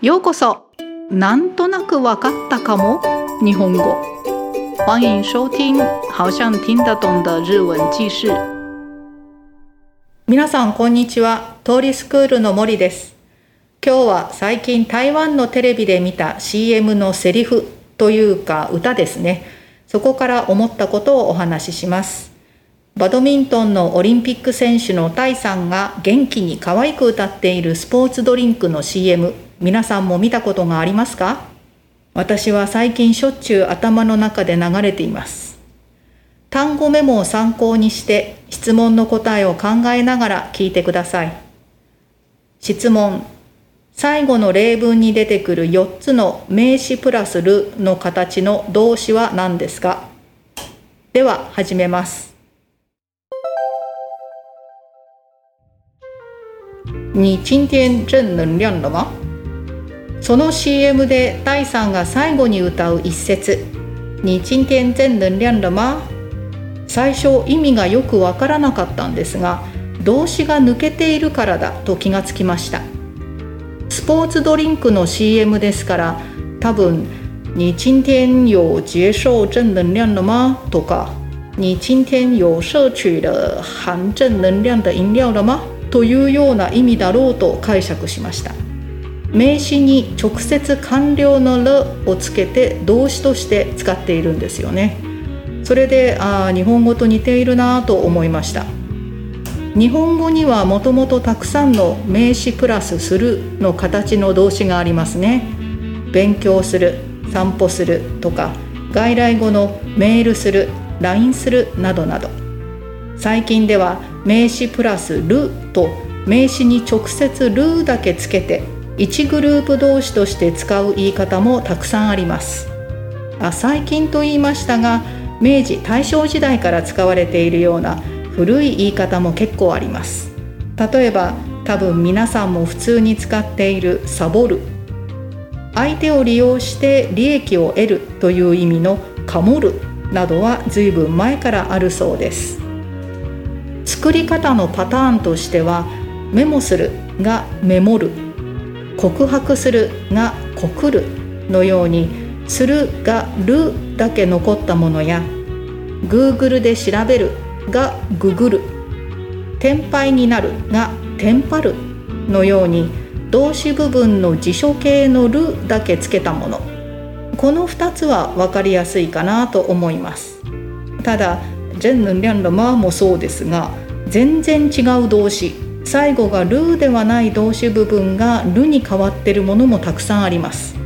ようこそなんとなくわかったかも日本語欢迎收听好像听得懂的日文记事皆さんこんにちは通りスクールの森です今日は最近台湾のテレビで見た CM のセリフというか歌ですねそこから思ったことをお話ししますバドミントンのオリンピック選手のタイさんが元気に可愛く歌っているスポーツドリンクの CM 皆さんも見たことがありますか私は最近しょっちゅう頭の中で流れています。単語メモを参考にして質問の答えを考えながら聞いてください。質問最後の例文に出てくる4つの名詞プラスるの形の動詞は何ですかでは始めます。你今天正能量了吗？その CM でタイさんが最後に歌う一節「に今天全能量了吗?」最初意味がよくわからなかったんですが動詞が抜けているからだと気がつきましたスポーツドリンクの CM ですから多分「今天有接受正能量了吗?」とか「今天有摄取了含正能量的飲料了吗?」というような意味だろうと解釈しました。名詞に直接完了の「る」をつけて動詞として使っているんですよね。それであ日本語と似ているなと思いました。日本語にはもともとたくさんの名詞プラス「する」の形の動詞がありますね。勉強する散歩するとか外来語のメールするラインするなどなど最近では名詞プラス「る」と名詞に直接「る」だけつけて1グループ同士として使う言い方もたくさんありますあ最近と言いましたが明治大正時代から使われているような古い言い方も結構あります例えば多分皆さんも普通に使っているサボる相手を利用して利益を得るという意味のかもるなどは随分前からあるそうです作り方のパターンとしてはメモするがメモる告白するが告るのようにするがるだけ残ったものや Google で調べるがググる転廃になるがテンパるのように動詞部分の辞書形のるだけつけたものこの2つは分かりやすいかなと思いますただジェンヌンリャンラマーもそうですが全然違う動詞最後が「ルーではない動詞部分が「る」に変わってるものもたくさんあります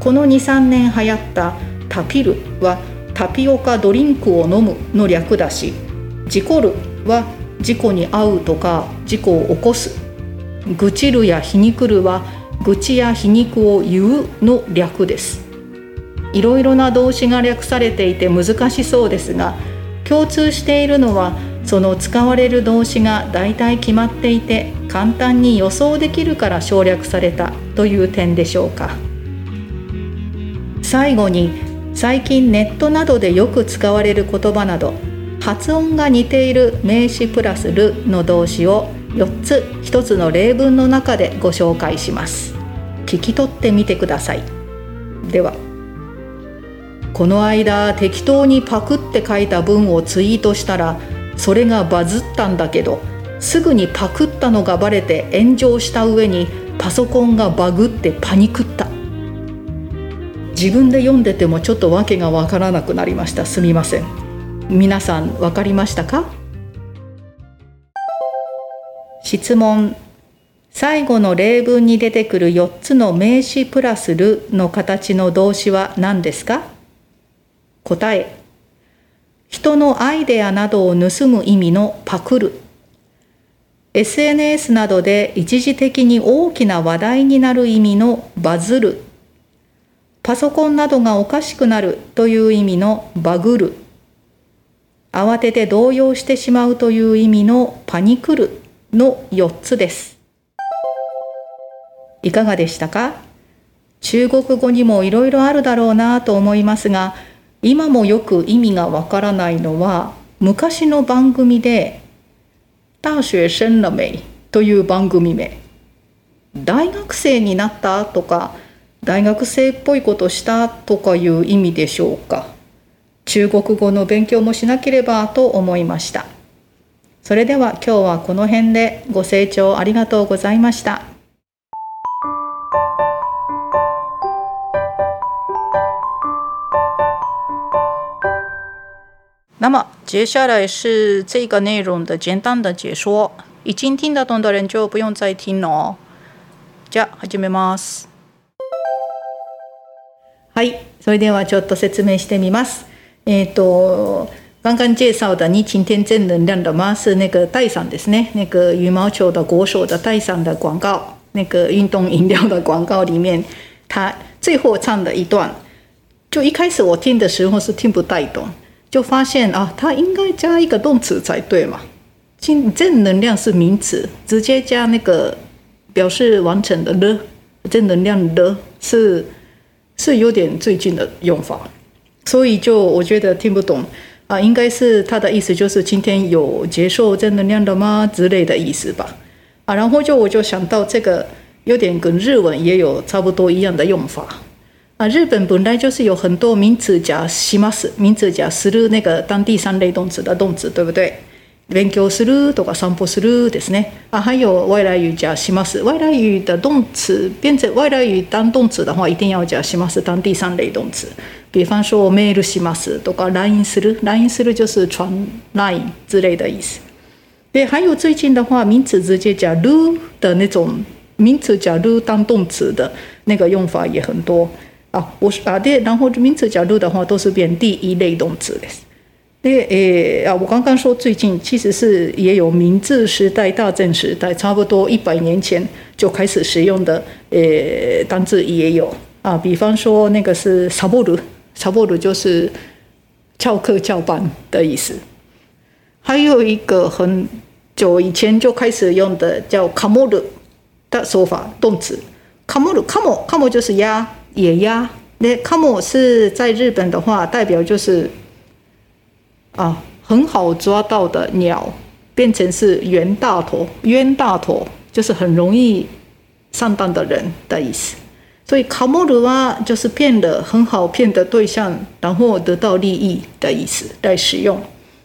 この23年流行った「タピル」は「タピオカドリンクを飲む」の略だし「事故る」は「事故に遭う」とか「事故を起こす」「愚痴る」や「皮肉る」は「愚痴や皮肉を言う」の略ですいろいろな動詞が略されていて難しそうですが共通しているのはその使われる動詞が大体決まっていて簡単に予想できるから省略されたという点でしょうか最後に最近ネットなどでよく使われる言葉など発音が似ている名詞プラス「る」の動詞を4つ1つの例文の中でご紹介します聞き取ってみてくださいではこの間適当にパクって書いた文をツイートしたら「それがバズったんだけどすぐにパクったのがバレて炎上した上にパソコンがバグってパニクった自分で読んでてもちょっと訳がわからなくなりましたすみません皆さんわかりましたか質問最後の例文に出てくる4つの名詞プラスるの形の動詞は何ですか答え人のアイデアなどを盗む意味のパクる SNS などで一時的に大きな話題になる意味のバズるパソコンなどがおかしくなるという意味のバグる慌てて動揺してしまうという意味のパニクるの4つですいかがでしたか中国語にもいろいろあるだろうなと思いますが今もよく意味がわからないのは昔の番組で「大学生了没」という番組名大学生になったとか大学生っぽいことしたとかいう意味でしょうか中国語の勉強もしなければと思いましたそれでは今日はこの辺でご清聴ありがとうございました。那么接下来是这个内容的简单的解说，已经听得懂的人就不用再听了、じゃ始めます。はい、それではちょっと説明してみます。えっ、ー、と。刚刚介绍的，你今天正能量的吗？是那个戴森的，呢，那个羽毛球的国手的戴森的广告，那个运动饮料的广告里面，他最后唱的一段，就一开始我听的时候是听不太懂，就发现啊，它应该加一个动词才对嘛。正正能量是名词，直接加那个表示完成的了，正能量的是是有点最近的用法，所以就我觉得听不懂啊，应该是他的意思就是今天有接受正能量的吗之类的意思吧。啊，然后就我就想到这个有点跟日文也有差不多一样的用法。啊，日本本来就是有很多名词加西ま斯，名词加する那个当第三类动词的动词，对不对？勉強するとか、散歩するですね。啊，还有外来语加します。外来语的动词，变成外来语当动词的话，一定要加します当第三类动词。比方说，メールしますとか、ラインする、ラインする就是传、ライン之类的意思。对，还有最近的话，名词直接加る的那种名词加る当动词的那个用法也很多。啊，我是啊，对，然后名词角度的话，都是贬低一类动词的。那诶啊，我刚刚说最近其实是也有明治时代、大正时代，差不多一百年前就开始使用的呃单字也有啊。比方说那个是サ布鲁，サ布鲁就是翘课翘班的意思。还有一个很久以前就开始用的叫卡摩鲁的说法动词，卡摩鲁卡摩卡摩就是呀。野鸭，那 k a m 是在日本的话，代表就是啊，很好抓到的鸟，变成是冤大头，冤大头就是很容易上当的人的意思。所以卡莫 m u 啊，就是骗的很好骗的对象，然后得到利益的意思来使用。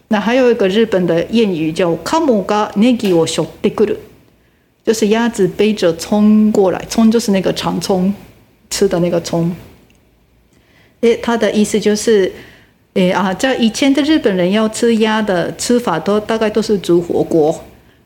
那还有一个日本的谚语叫 k a m ga negi wo s h i t e u 就是鸭子背着冲过来，冲就是那个长冲。吃的那个葱，诶，他的意思就是，诶啊，在以前的日本人要吃鸭的吃法都大概都是煮火锅，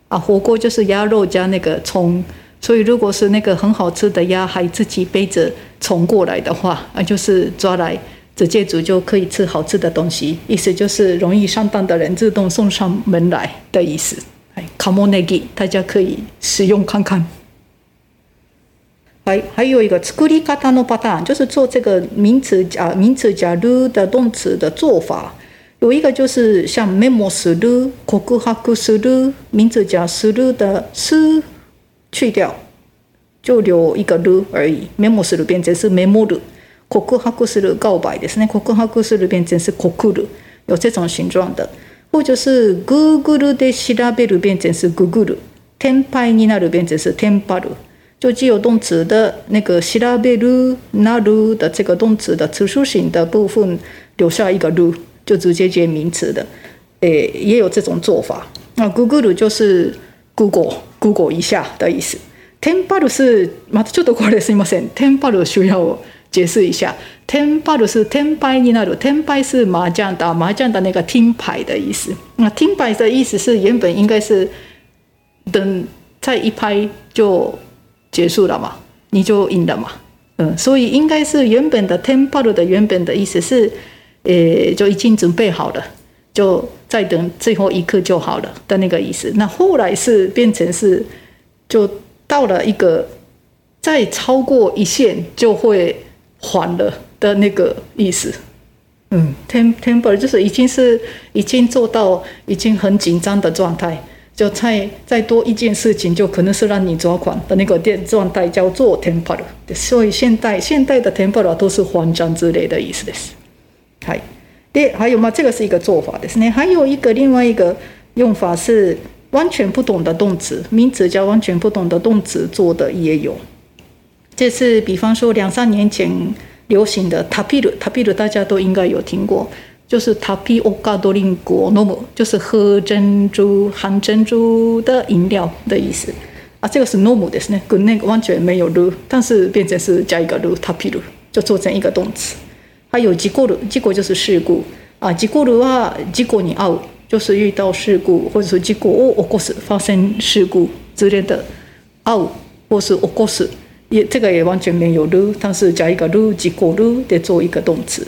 啊，火锅就是鸭肉加那个葱，所以如果是那个很好吃的鸭还自己背着葱过来的话，啊，就是抓来直接煮就可以吃好吃的东西，意思就是容易上当的人自动送上门来的意思。哎，卡莫内ぎ大家可以使用看看。还还有一个作り方のパターン，就是做这个名词啊，名词加る的动词的做法。有一个就是像メモする、告白する，名词加する的す去掉，就留一个る而已。メモする变成是メモる，告白する告白ですね，告白する变成是告る，有这种形状的。或者是グーグルで調べる变成是グーグル、天パになる变成是天パる。就既有动词的那个希ら贝鲁纳鲁的这个动词的词素型的部分留下一个鲁，就直接接名词的。诶，也有这种做法。那 Google 就是 Google，Google 一下的意思。t e テンパ l 是……马啊，就德国的，すみません。テンパル l 需要我解释一下。t e テンパ l 是 t e 天牌になる。天牌是麻将打麻将的那个听牌的意思。那听牌的意思是原本应该是等再一拍就。结束了嘛，你就赢了嘛，嗯，所以应该是原本的 temper 的原本的意思是，呃，就已经准备好了，就再等最后一刻就好了的那个意思。那后来是变成是，就到了一个再超过一线就会缓了的那个意思。嗯，temper 就是已经是已经做到已经很紧张的状态。就再再多一件事情，就可能是让你抓狂，的那个电状态叫做 temporal。所以现代现代的 temporal 都是慌张之类的意思，是。对，还有吗？这个是一个做法，是呢。还有一个另外一个用法是完全不懂的动词，名词加完全不懂的动词做的也有。这是比方说两三年前流行的 t a p i r t a p i r 大家都应该有听过。就是タピオカ多林ンクノ就是喝珍珠、含珍珠的饮料的意思。啊，这个是ノムですね，跟那个完全没有ル，但是变成是加一个ル、タピル，就做成一个动词。还有事故ル、事故就是事故。啊，事故ルは事故に合就是遇到事故或者事故を起こす、发生事故之类的。合或是起こす，也这个也完全没有ル，但是加一个ル、事故ル得做一个动词。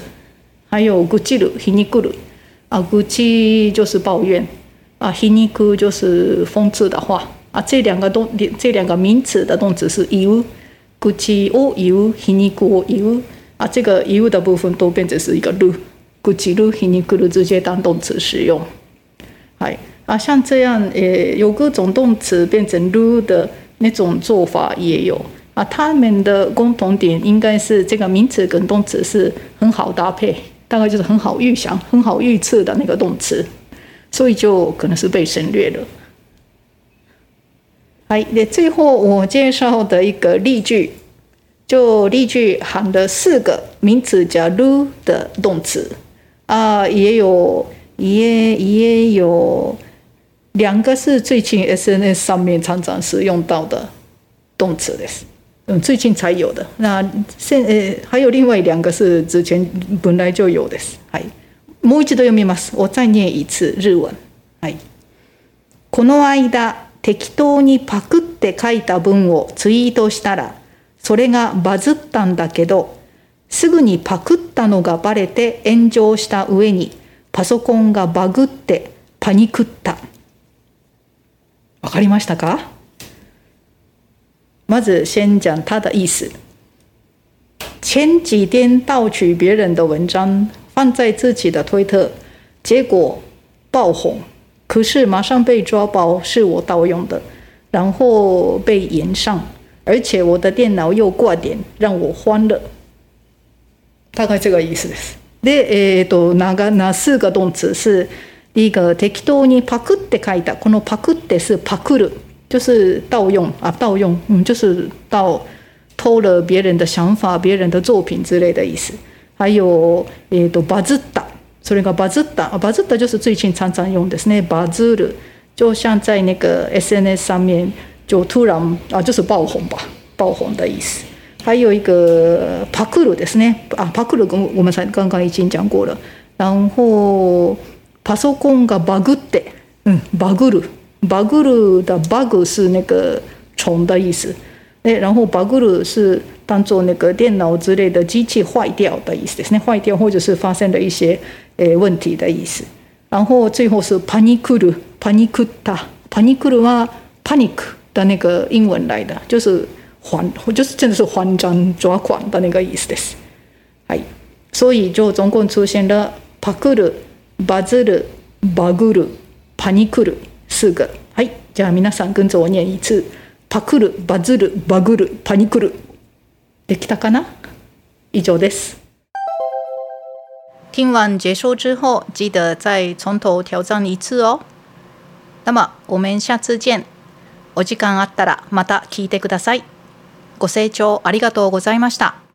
还有 “guchi” 鲁 h i n i u 啊 g u i 就是抱怨，啊 h i n i u 就是讽刺的话，啊，这两个动，这两个名词的动词是 o u g u c i o u h i n i k u o u 啊，这个 o u 的部分都变成是一个 “ru”，“guchi” 鲁 h i n i u 直接当动词使用，哎，啊，像这样，呃，有各种动词变成 “ru” 的那种做法也有，啊，他们的共同点应该是这个名词跟动词是很好搭配。大概就是很好预想、很好预测的那个动词，所以就可能是被省略了。哎，那最后我介绍的一个例句，就例句含了四个名词加 “lu” 的动词啊，也有也也有两个是最近 SNS 上面常常使用到的动词的。嗯，最近才有的。那现呃还有另外两个是之前本来就有的。はい。もう一度読みます。我再念一次日文。はい。この間適当にパクって書いた文をツイートしたら、それがバズったんだけど、すぐにパクったのがバレて炎上した上に、パソコンがバグってパニクった。わかりましたか我只先讲他的意思。前几天盗取别人的文章放在自己的推特，结果爆红，可是马上被抓包，是我盗用的，然后被延上，而且我的电脑又挂点，让我欢乐。大概这个意思。那诶，都哪个那四个动词是？第一个適当にパクって書いたこのパクってすパクる。就是盗用啊，盗用，嗯，就是盗偷了别人的想法、别人的作品之类的意思。还有，诶，バズった、それがバズった、バズった就是最近常常用的那バズる，就像在那个 SNS 上面就突然啊，就是爆红吧，爆红的意思。还有一个パクるですね，啊，パクる我们才刚刚已经讲过了。然后パソコンがバグって、嗯，バグる。b a g u r u 的 b a g u 是那个虫的意思，哎，然后 b a g u r u 是当做那个电脑之类的机器坏掉的意思，那坏掉或者是发生的一些问题的意思。然后最后是 panicu，panicuta，panicu r r 啊，panic 的那个英文来的，就是慌，就是真的是慌张抓狂的那个意思。哎，所以就总共出现了 p u g u r u b a z u r u b u g u r u p a n i c u 四个。はい。じゃあ皆さん、群像を念一次。パクる、バズる、バグる、パニクる。できたかな以上です。听完结束之后，记得再从头挑战一次哦。那么我们下次见。お時間あったらまた聞いてください。ご清聴ありがとうございました。